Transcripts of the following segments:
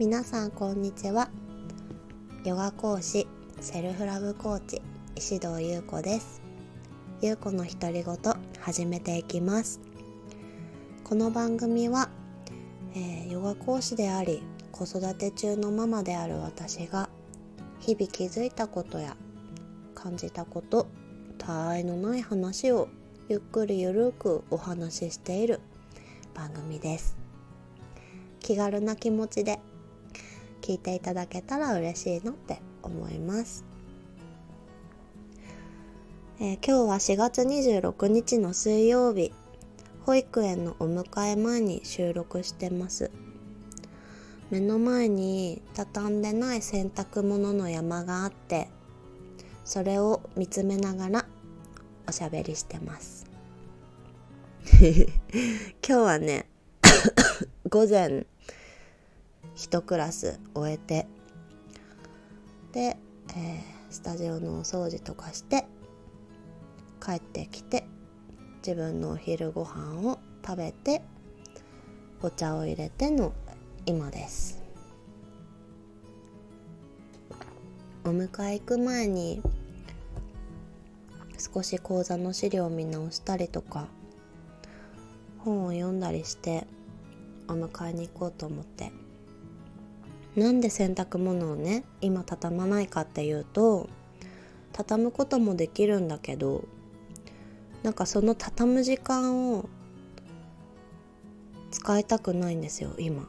皆さんこんにちは。ヨガ講師セルフラブコーチ石堂優子です。優子の独り言始めていきます。この番組は、えー、ヨガ講師であり子育て中のママである私が日々気づいたことや感じたことたわいのない話をゆっくりゆるくお話ししている番組です。気軽な気持ちで聞いていただけたら嬉しいなって思います、えー、今日は4月26日の水曜日。保育園のお迎え前に収録してます。目の前に畳んでない洗濯物の山があってそれを見つめながらおしゃべりしてます。今日はね 午前1クラス終えて。で、えー、スタジオのお掃除とかして帰ってきて自分のお昼ご飯を食べてお茶を入れての今です。お迎え行く前に少し講座の資料を見直したりとか本を読んだりしてお迎えに行こうと思って。なんで洗濯物をね今畳まないかっていうと畳むこともできるんだけどなんかその畳む時間を使いたくないんですよ今。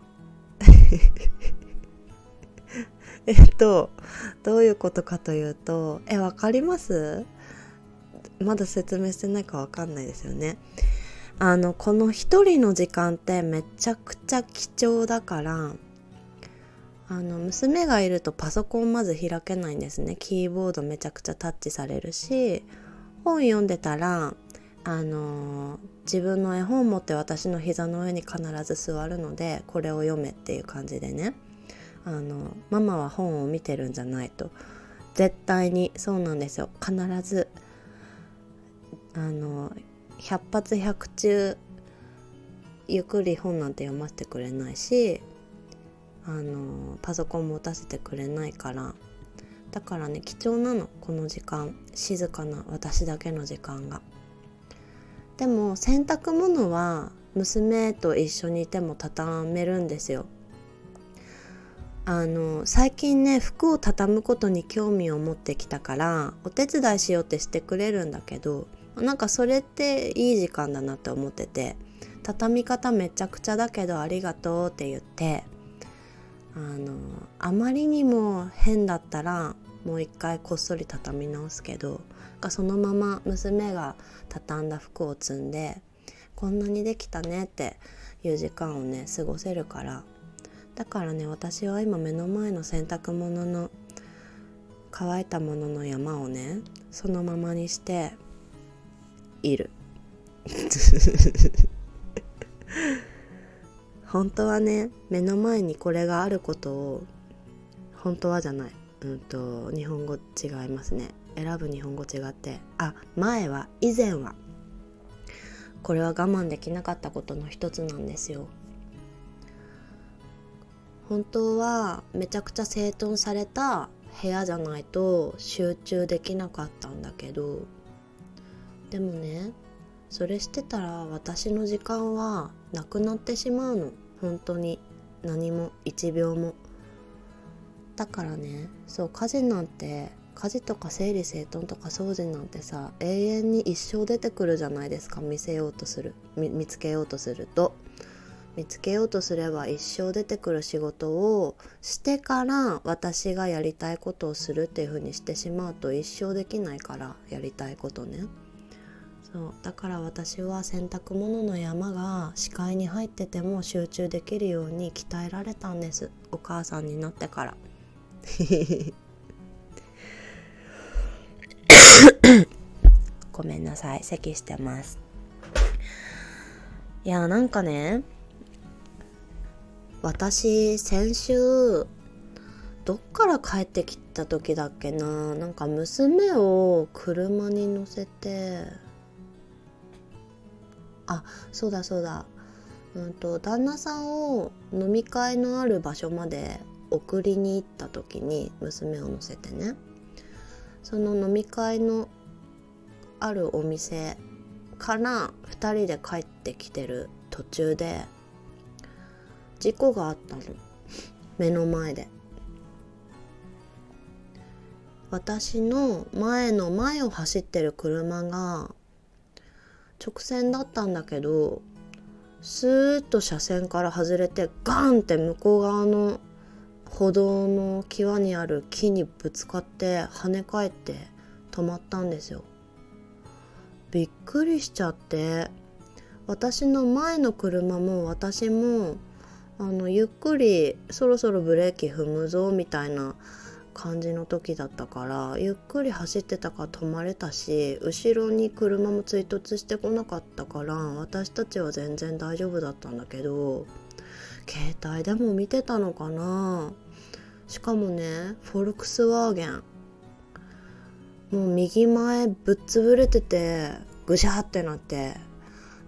えっとどういうことかというとえわかります？まだ説明してないかわかんないですよね。あのこの一人の時間ってめちゃくちゃ貴重だからあの娘がいるとパソコンまず開けないんですね。キーボードめちゃくちゃタッチされるし本読んでたらあの自分の絵本持って私の膝の上に必ず座るのでこれを読めっていう感じでね。あのママは本を見てるんじゃないと。絶対にそうなんですよ。必ずあの100発100中ゆっくり本なんて読ませてくれないしあのパソコン持たせてくれないから。だからね貴重なのこの時間。静かな私だけの時間が。でも洗濯物は娘と一緒にいても畳めるんですよ。あの最近ね服を畳むことに興味を持ってきたからお手伝いしようってしてくれるんだけどなんかそれっていい時間だなって思ってて畳み方めちゃくちゃだけどありがとうって言ってあのあまりにも変だったらもう一回こっそり畳み直すけどそのまま娘が畳んだ服を積んでこんなにできたねっていう時間をね過ごせるから。だからね私は今目の前の洗濯物の乾いたものの山をねそのままにしている。本当はね目の前にこれがあることを本当はじゃない。うんと日本語違いますね。選ぶ日本語違ってあ前は以前は。これは我慢できなかったことの一つなんですよ。本当はめちゃくちゃ整頓された部屋じゃないと集中できなかったんだけどでもねそれしてたら私の時間はなくなってしまうの。本当に何も1秒も。だからねそう家事なんて家事とか整理整頓とか掃除なんてさ永遠に一生出てくるじゃないですか。見せようとする。見つけようとすると。見つけようとすれば一生出てくる仕事をしてから私がやりたいことをするっていう風にしてしまうと一生できないからやりたいことね。そう。だから私は洗濯物の山が視界に入ってても集中できるように鍛えられたんです。お母さんになってから。ごめんなさい。咳してます。いやなんかね私先週どっから帰ってきた時だっけな。なんか娘を車に乗せてあそうだそうだ。うんと、旦那さんを飲み会のある場所まで送りに行った時に娘を乗せてね。その飲み会のあるお店から2人で帰ってきてる途中で事故があったの。目の前で。私の前の前を走ってる車が直線だったんだけどスーッと車線から外れてガンって向こう側の歩道の際にある木にぶつかって跳ね返って止まったんですよ。びっくりしちゃって私の前の車も私もあのゆっくりそろそろブレーキ踏むぞみたいな感じの時だったからゆっくり走ってたから止まれたし後ろに車も追突してこなかったから私たちは全然大丈夫だったんだけど携帯でも見てたのかな。しかもねフォルクスワーゲンもう右前ぶっ潰れててぐしゃってなって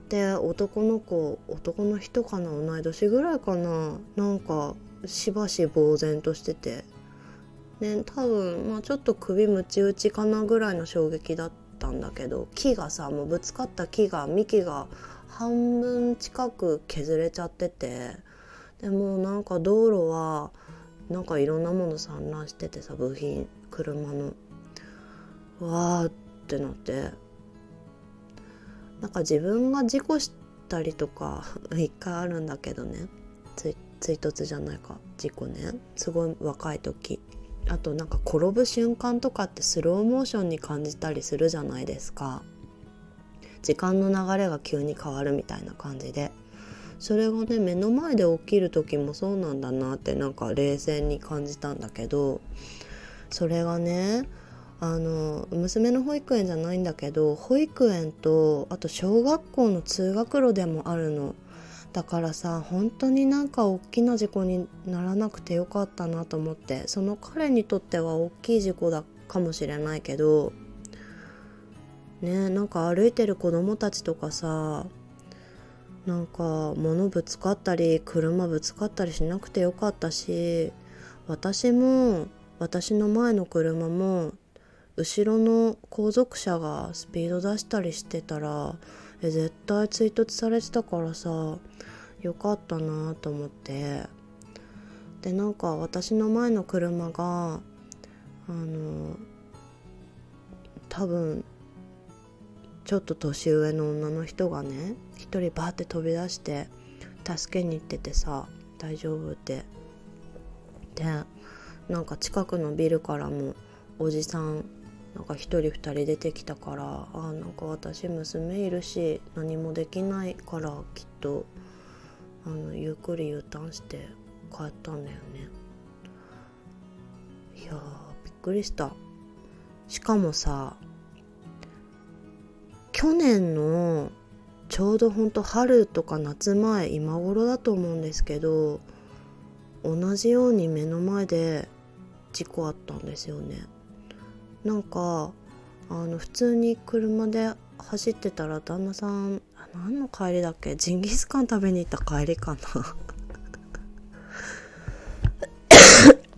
で男の子男の人かな同い年ぐらいかななんかしばし呆然としてて。ね多分、まあ、ちょっと首ムチ打ちかなぐらいの衝撃だったんだけど木がさもうぶつかった木が幹が半分近く削れちゃっててでもなんか道路はなんかいろんなもの散乱しててさ部品車のわーってなってなんか自分が事故したりとか一回あるんだけどね追突じゃないか事故ねすごい若い時。あとなんか転ぶ瞬間とかってスローモーションに感じたりするじゃないですか。時間の流れが急に変わるみたいな感じで。それがね目の前で起きる時もそうなんだなってなんか冷静に感じたんだけど。それがねあの娘の保育園じゃないんだけど保育園とあと小学校の通学路でもあるの。だからさ本当になんか大きな事故にならなくてよかったなと思ってその彼にとっては大きい事故だかもしれないけどねなんか歩いてる子供たちとかさなんか物ぶつかったり車ぶつかったりしなくてよかったし私も私の前の車も後ろの後続車がスピード出したりしてたらえ絶対追突されてたからさよかったなと思って。でなんか私の前の車があの多分ちょっと年上の女の人がね一人バーって飛び出して助けに行っててさ大丈夫って。でなんか近くのビルからもおじさんなんか1人2人出てきたからあなんか私娘いるし何もできないからきっとあのゆっくり U ターンして帰ったんだよね。いやびっくりした。しかもさ去年のちょうどほんと春とか夏前今頃だと思うんですけど同じように目の前で事故あったんですよね。なんかあの普通に車で走ってたら旦那さん何の帰りだっけ？ジンギスカン食べに行った帰りかな。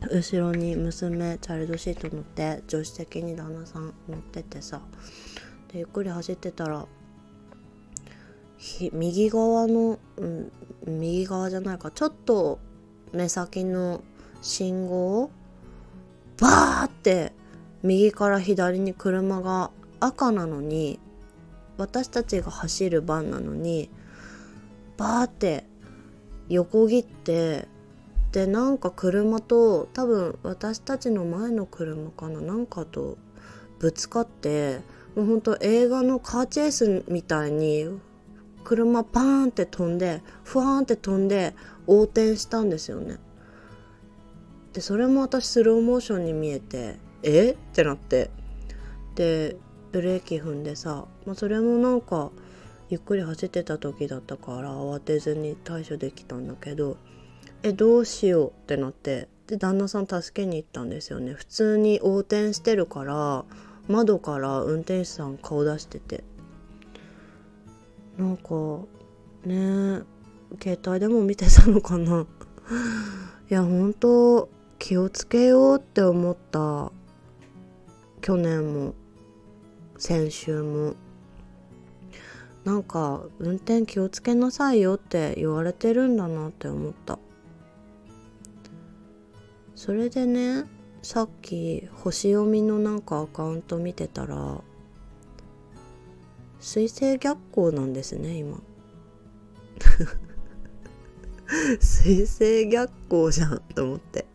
後ろに娘チャイルドシート乗って助手席に旦那さん乗っててさ。でゆっくり走ってたら右側の、うん、右側じゃないか。ちょっと目先の信号をバーって右から左に車が赤なのに私たちが走る番なのにバーって横切ってでなんか車と多分私たちの前の車かななんかとぶつかってもうほんと映画のカーチェイスみたいに車パーンって飛んでふわーんって飛んで横転したんですよね。でそれも私スローモーションに見えてえ？ってなって。でブレーキ踏んでさ、まあ、それもなんかゆっくり走ってた時だったから慌てずに対処できたんだけどえどうしようってなって。で旦那さん助けに行ったんですよね。普通に横転してるから窓から運転手さん顔出してて。なんかね携帯でも見てたのかな。いや本当気をつけようって思った。去年も先週も。なんか運転気をつけなさいよって言われてるんだなって思った。それでねさっき星読みのなんかアカウント見てたら水星逆行なんですね今。水星逆行じゃんと思って。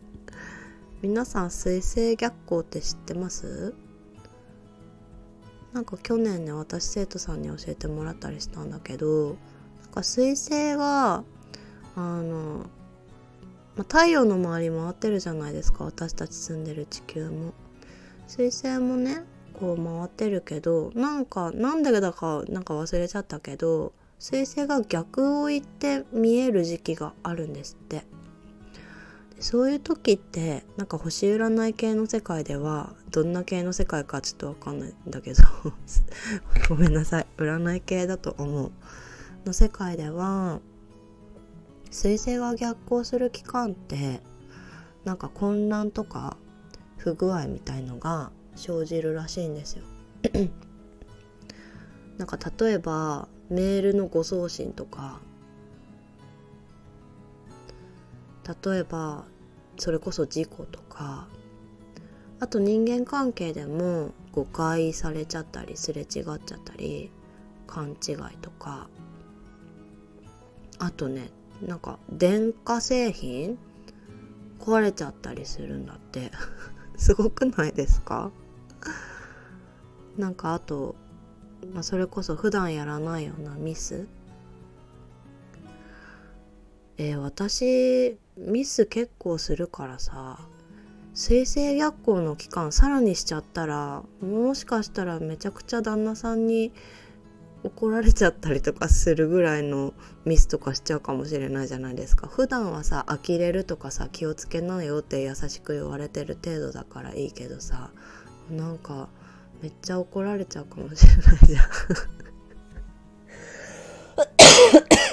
皆さん水星逆行って知ってます？なんか去年ね私生徒さんに教えてもらったりしたんだけどなんか水星があの、ま太陽の周り回ってるじゃないですか私たち住んでる地球も。水星もねこう回ってるけどなんかなんでだかなんか忘れちゃったけど彗星が逆を言って見える時期があるんですって。そういう時ってなんか星占い系の世界ではどんな系の世界かちょっとわかんないんだけど ごめんなさい。占い系だと思う。の世界では彗星が逆行する期間ってなんか混乱とか不具合みたいのが生じるらしいんですよ。なんか例えばメールの誤送信とか例えばそれこそ事故とかあと人間関係でも誤解されちゃったりすれ違っちゃったり勘違いとかあとねなんか電化製品壊れちゃったりするんだって。すごくないですか？なんかあとまあ、それこそ普段やらないようなミス。えー、私ミス結構するからさ水星逆行の期間さらにしちゃったらもしかしたらめちゃくちゃ旦那さんに怒られちゃったりとかするぐらいのミスとかしちゃうかもしれないじゃないですか。普段はさ呆れるとかさ気をつけなよって優しく言われてる程度だからいいけどさなんかめっちゃ怒られちゃうかもしれないじゃん。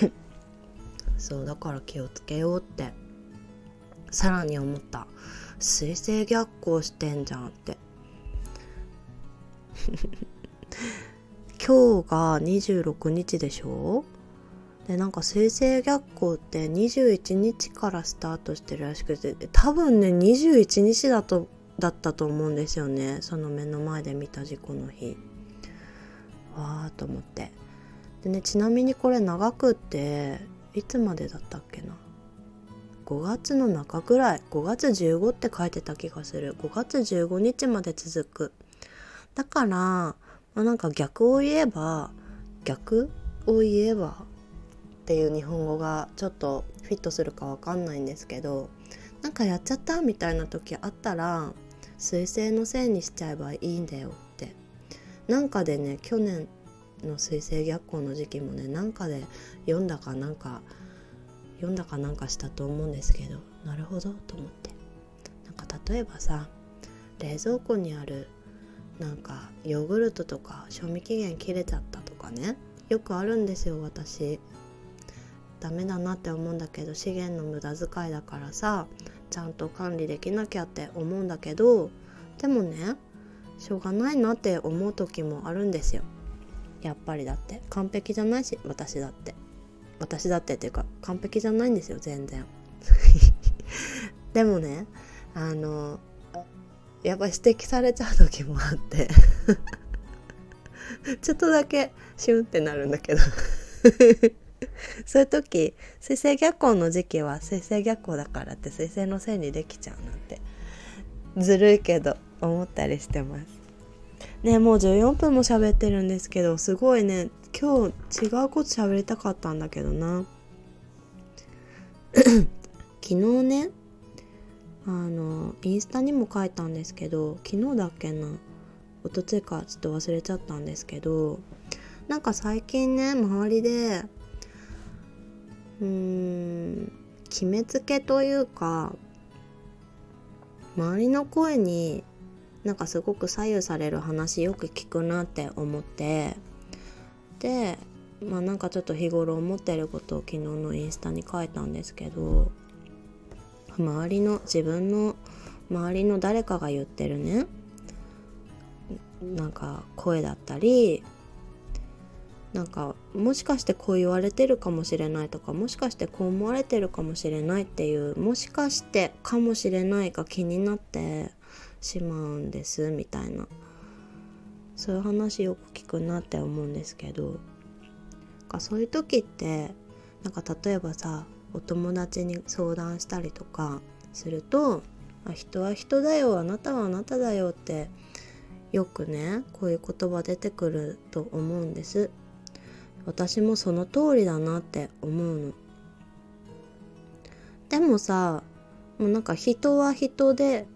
そうだから気をつけようって。さらに思った。水星逆行してんじゃんって。今日が26日でしょ？でなんか水星逆行って21日からスタートしてるらしくて。多分ね21日だとだったと思うんですよね。その目の前で見た事故の日。わあと思って。でねちなみにこれ長くっていつまでだったっけな？5月の中ぐらい5月15って書いてた気がする。5月15日まで続く。だから、まあ、なんか逆を言えば逆を言えばっていう日本語がちょっとフィットするかわかんないんですけどなんかやっちゃったみたいな時あったら彗星のせいにしちゃえばいいんだよって。なんかでね去年の彗星逆行の時期もねなんかで読んだかなんか読んだかなんかしたと思うんですけどなるほどと思って。なんか例えばさ冷蔵庫にあるなんかヨーグルトとか賞味期限切れちゃったとかねよくあるんですよ私。ダメだなって思うんだけど資源の無駄遣いだからさちゃんと管理できなきゃって思うんだけどでもねしょうがないなって思う時もあるんですよ。やっぱりだって。完璧じゃないし私だって。私だってっていうか完璧じゃないんですよ全然。でもねあのやっぱ指摘されちゃう時もあって ちょっとだけシュンってなるんだけど。そういう時水星逆行の時期は水星逆行だからって水星のせいにできちゃうなんてずるいけど思ったりしてます。ねもう14分も喋ってるんですけどすごいね今日違うこと喋りたかったんだけどな。昨日ねあのインスタにも書いたんですけど昨日だっけな。おとついかちょっと忘れちゃったんですけどなんか最近ね周りでうーん決めつけというか周りの声になんかすごく左右される話よく聞くなって思ってでまあなんかちょっと日頃思ってることを昨日のインスタに書いたんですけど周りの自分の周りの誰かが言ってるねなんか声だったりなんかもしかしてこう言われてるかもしれないとかもしかしてこう思われてるかもしれないっていうもしかしてかもしれないが気になってしまうんですみたいな。そういう話よく聞くなって思うんですけど。かそういう時ってなんか例えばさお友達に相談したりとかすると「人は人だよあなたはあなただよ」ってよくねこういう言葉出てくると思うんです。私もその通りだなって思うの。でもさもうなんか人は人で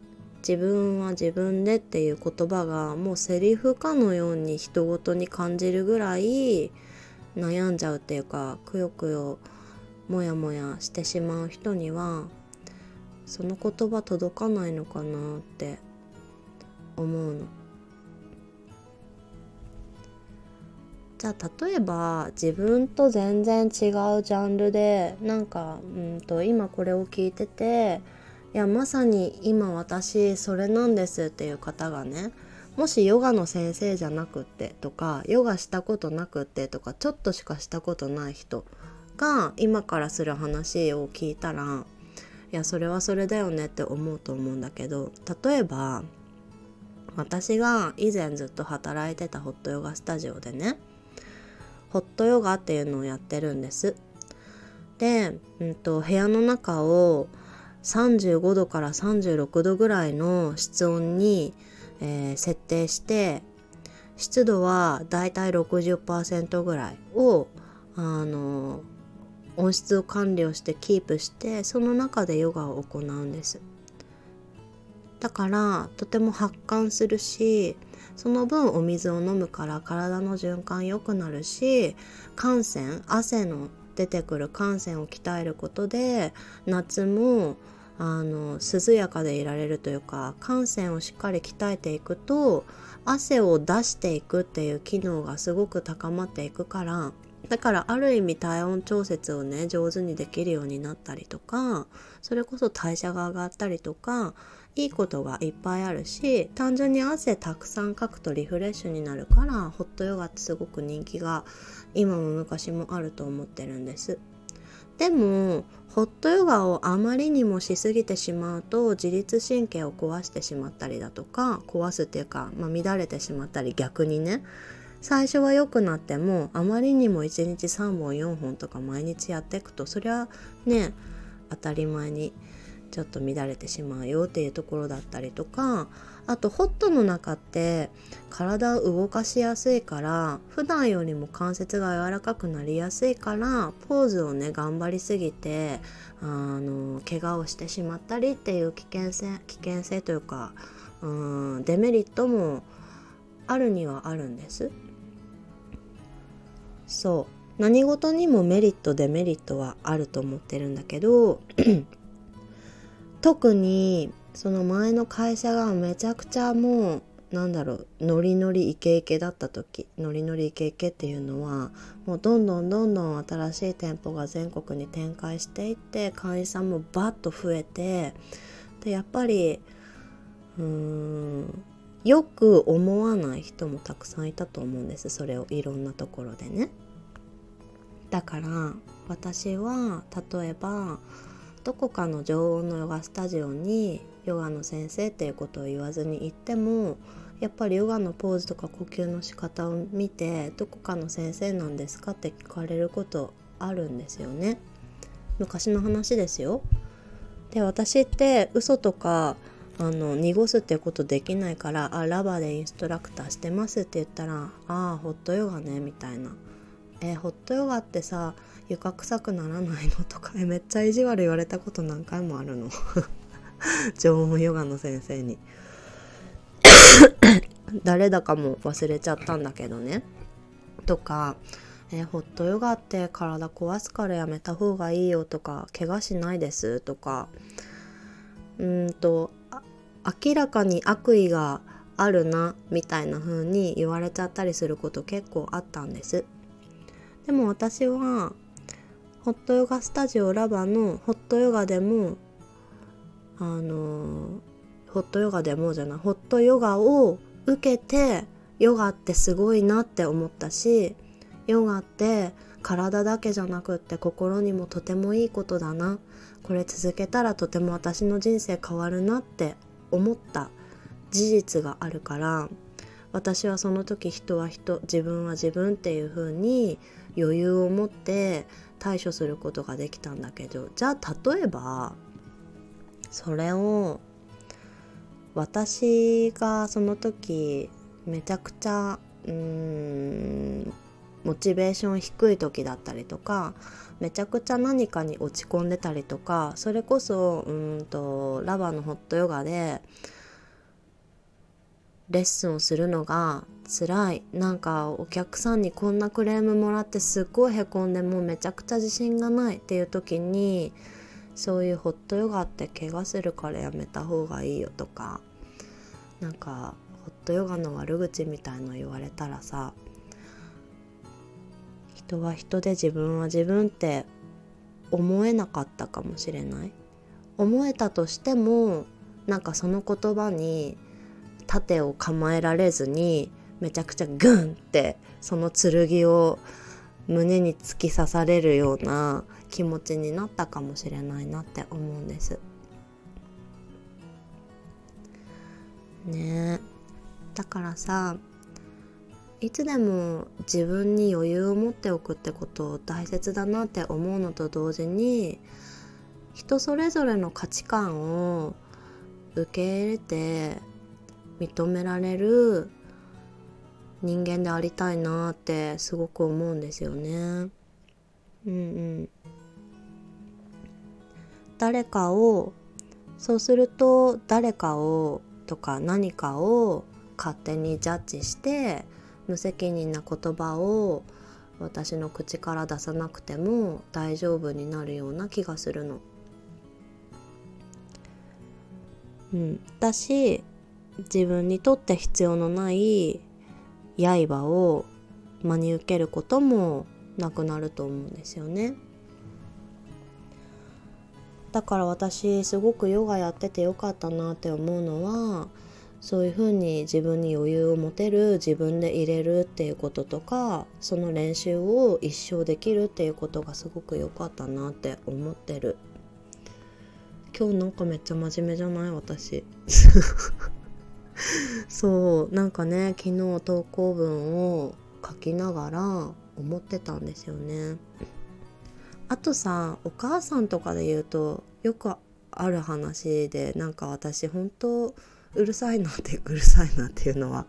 自分は自分でっていう言葉がもうセリフかのように人ごとに感じるぐらい悩んじゃうっていうかくよくよもやもやしてしまう人にはその言葉届かないのかなって思うの。じゃあ例えば自分と全然違うジャンルでなんかうんと今これを聞いてていやまさに今私それなんですっていう方がねもしヨガの先生じゃなくってとかヨガしたことなくってとかちょっとしかしたことない人が今からする話を聞いたらいやそれはそれだよねって思うと思うんだけど例えば私が以前ずっと働いてたホットヨガスタジオでねホットヨガっていうのをやってるんです。で、うんと、部屋の中を35度から36度ぐらいの室温に、えー、設定して湿度はだいたい60%ぐらいをあの温室を管理をしてキープしてその中でヨガを行うんです。だからとても発汗するしその分お水を飲むから体の循環良くなるし汗腺汗の出てくる汗腺を鍛えることで夏もあの涼やかでいられるというか汗腺をしっかり鍛えていくと汗を出していくっていう機能がすごく高まっていくからだからある意味体温調節をね上手にできるようになったりとかそれこそ代謝が上がったりとかいいことがいっぱいあるし単純に汗たくさんかくとリフレッシュになるからホットヨガってすごく人気が今も昔もあると思ってるんです。でもホットヨガをあまりにもしすぎてしまうと自律神経を壊してしまったりだとか壊すっていうか、まあ、乱れてしまったり逆にね最初は良くなってもあまりにも1日3本4本とか毎日やっていくとそれはね当たり前にちょっと乱れてしまうよっていうところだったりとかあとホットの中って体を動かしやすいから普段よりも関節が柔らかくなりやすいからポーズをね頑張りすぎてあの怪我をしてしまったりっていう危険性危険性というかうんデメリットもあるにはあるんです。そう何事にもメリットデメリットはあると思ってるんだけど 特にその前の会社がめちゃくちゃもうなんだろうノリノリイケイケだった時ノリノリイケイケっていうのはもうどんどんどんどん新しい店舗が全国に展開していって会員さんもバッと増えてでやっぱりうーんよく思わない人もたくさんいたと思うんですそれをいろんなところでね。だから私は例えばどこかの常温のヨガスタジオにヨガの先生っていうことを言わずに行ってもやっぱりヨガのポーズとか呼吸の仕方を見てどこかの先生なんですかって聞かれることあるんですよね。昔の話ですよ。で私って嘘とかあの濁すってことできないから「あラバーでインストラクターしてます」って言ったら「ああホットヨガね」みたいな「えホットヨガってさ床臭くならないの?」とか、めっちゃ意地悪言われたこと何回もあるの 縄文ヨガの先生に 誰だかも忘れちゃったんだけどねとかえホットヨガって体壊すからやめた方がいいよとか怪我しないですとかうんと明らかに悪意があるなみたいな風に言われちゃったりすること結構あったんです。でも私はホットヨガスタジオラバのホットヨガでもあのホットヨガでもじゃないホットヨガを受けてヨガってすごいなって思ったしヨガって体だけじゃなくって心にもとてもいいことだな。これ続けたらとても私の人生変わるなって思った事実があるから私はその時人は人自分は自分っていう風に余裕を持って対処することができたんだけどじゃあ例えばそれを私がその時めちゃくちゃうーんモチベーション低い時だったりとかめちゃくちゃ何かに落ち込んでたりとかそれこそうんとラバーのホットヨガでレッスンをするのが辛い。なんかお客さんにこんなクレームもらってすっごいへこんでもうめちゃくちゃ自信がない。っていう時にそういうホットヨガって怪我するからやめた方がいいよとか。なんかホットヨガの悪口みたいの言われたらさ人は人で自分は自分って思えなかったかもしれない。思えたとしてもなんかその言葉に盾を構えられずにめちゃくちゃグンってその剣を胸に突き刺されるような気持ちになったかもしれないなって思うんです。ねだからさいつでも自分に余裕を持っておくってこと大切だなって思うのと同時に人それぞれの価値観を受け入れて認められる人間でありたいなってすごく思うんですよね。うんうん誰かをそうすると誰かをとか何かを勝手にジャッジして無責任な言葉を私の口から出さなくても大丈夫になるような気がするの。うん、だし自分にとって必要のない刃を真に受けることもなくなると思うんですよね。だから私すごくヨガやっててよかったなって思うのはそういうふうに自分に余裕を持てる自分で入れるっていうこととかその練習を一生できるっていうことがすごく良かったなって思ってる。今日なんかめっちゃ真面目じゃない？私。そうなんかね昨日投稿文を書きながら思ってたんですよね。あとさお母さんとかで言うとよくある話でなんか私本当うるさいなってうるさいなっていうのは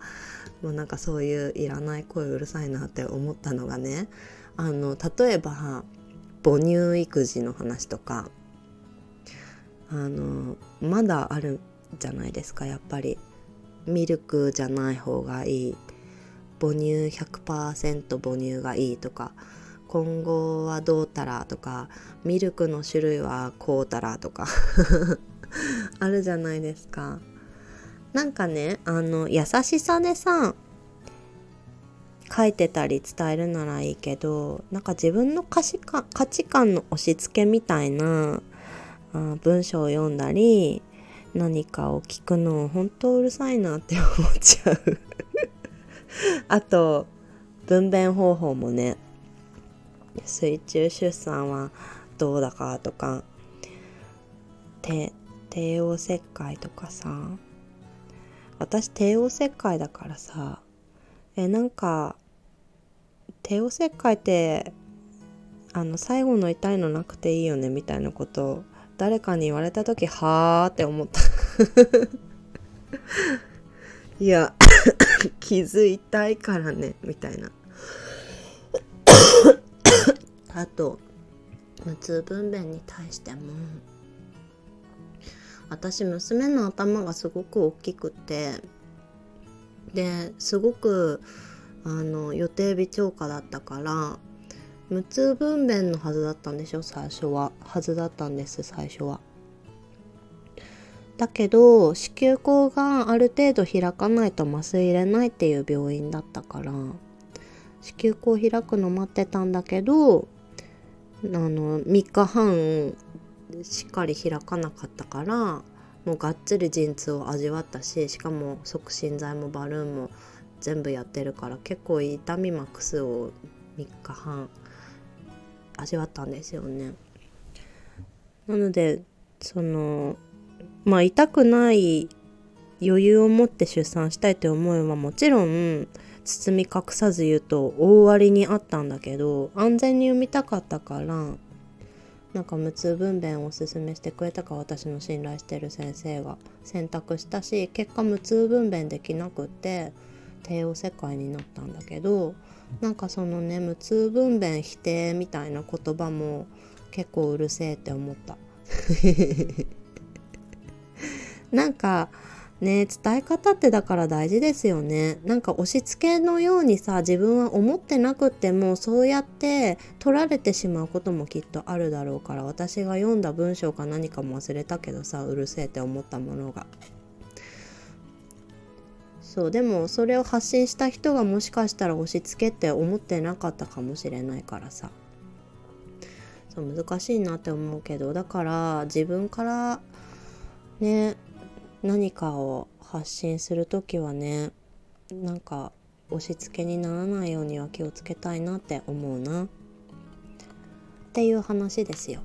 もうなんかそういういらない声うるさいなって思ったのがねあの例えば母乳育児の話とかあのまだあるじゃないですかやっぱり。ミルクじゃない方がいい。母乳100%母乳がいいとか今後はどうたらとかミルクの種類はこうたらとか あるじゃないですか。なんかねあの優しさでさ書いてたり伝えるならいいけどなんか自分の価値観価値観の押し付けみたいな文章を読んだり何かを聞くの本当うるさいなって思っちゃう。あと分娩方法もね水中出産はどうだかとか帝王切開とかさ私帝王切開だからさえなんか帝王切開ってあの最後の痛いのなくていいよねみたいなこと誰かに言われた時はあって思った。いや 気づいたいからねみたいな。あと無痛分娩に対しても私娘の頭がすごく大きくてですごくあの予定日超過だったから無痛分娩のはずだったんでしょ？最初は。はずだったんです最初は。だけど子宮口がある程度開かないと麻酔入れないっていう病院だったから子宮口開くの待ってたんだけどあの3日半しっかり開かなかったからもうがっつり陣痛を味わったししかも促進剤もバルーンも全部やってるから結構痛みマックスを3日半味わったんですよね。なのでそのまあ痛くない余裕を持って出産したいという思いはもちろん包み隠さず言うと大割にあったんだけど安全に産みたかったからなんか無痛分娩をおすすめしてくれたか私の信頼してる先生が選択したし結果無痛分娩できなくて帝王切開になったんだけどなんかそのね無痛分娩否定みたいな言葉も結構うるせえって思った。なんかね伝え方ってだから大事ですよね。なんか押し付けのようにさ自分は思ってなくってもそうやって取られてしまうこともきっとあるだろうから私が読んだ文章か何かも忘れたけどさうるせえって思ったものが。そうでもそれを発信した人がもしかしたら押し付けって思ってなかったかもしれないからさ。そう難しいなって思うけどだから自分からね何かを発信する時はねなんか押し付けにならないようには気をつけたいなって思うな。っていう話ですよ。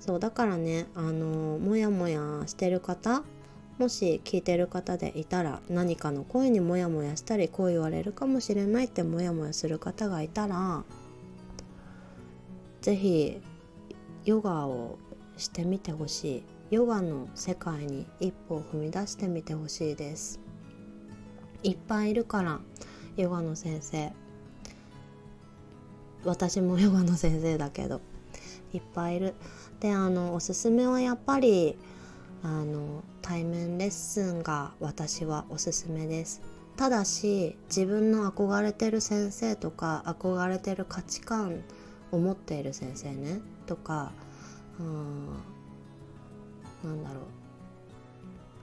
そうだからねあのモヤモヤしてる方もし聞いてる方でいたら何かの声にモヤモヤしたりこう言われるかもしれないってモヤモヤする方がいたら是非ヨガをしてみてほしい。ヨガの世界に一歩を踏み出してみてほしいです。いっぱいいるからヨガの先生。私もヨガの先生だけどいっぱいいる。であのおすすめはやっぱりあの対面レッスンが私はおすすめです。ただし自分の憧れてる先生とか憧れてる価値観を持っている先生ねとかうんなんだろう。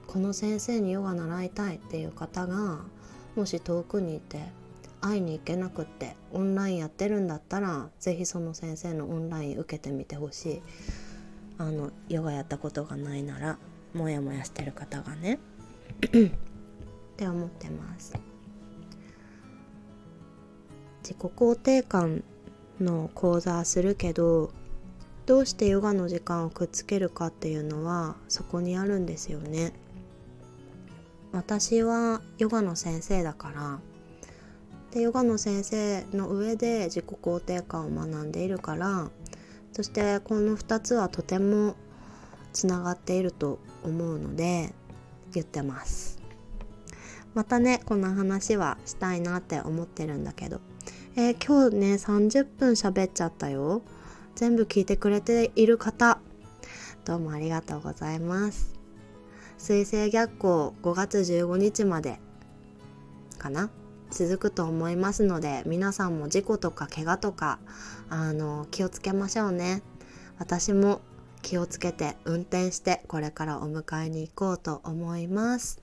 この先生にヨガ習いたいっていう方がもし遠くにいて会いに行けなくってオンラインやってるんだったら是非その先生のオンライン受けてみてほしい。あのヨガやったことがないならモヤモヤしてる方がね って思ってます。自己肯定感の講座するけどどうしてヨガの時間をくっつけるかっていうのはそこにあるんですよね。私はヨガの先生だからでヨガの先生の上で自己肯定感を学んでいるからそしてこの2つはとてもつながっていると思うので言ってます。またねこの話はしたいなって思ってるんだけど。えー、今日ね30分喋っちゃったよ。全部聞いてくれている方どうもありがとうございます。水星逆行5月15日までかな？続くと思いますので皆さんも事故とか怪我とかあの気をつけましょうね私も気をつけて運転してこれからお迎えに行こうと思います。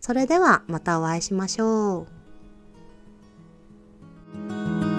それではまたお会いしましょう。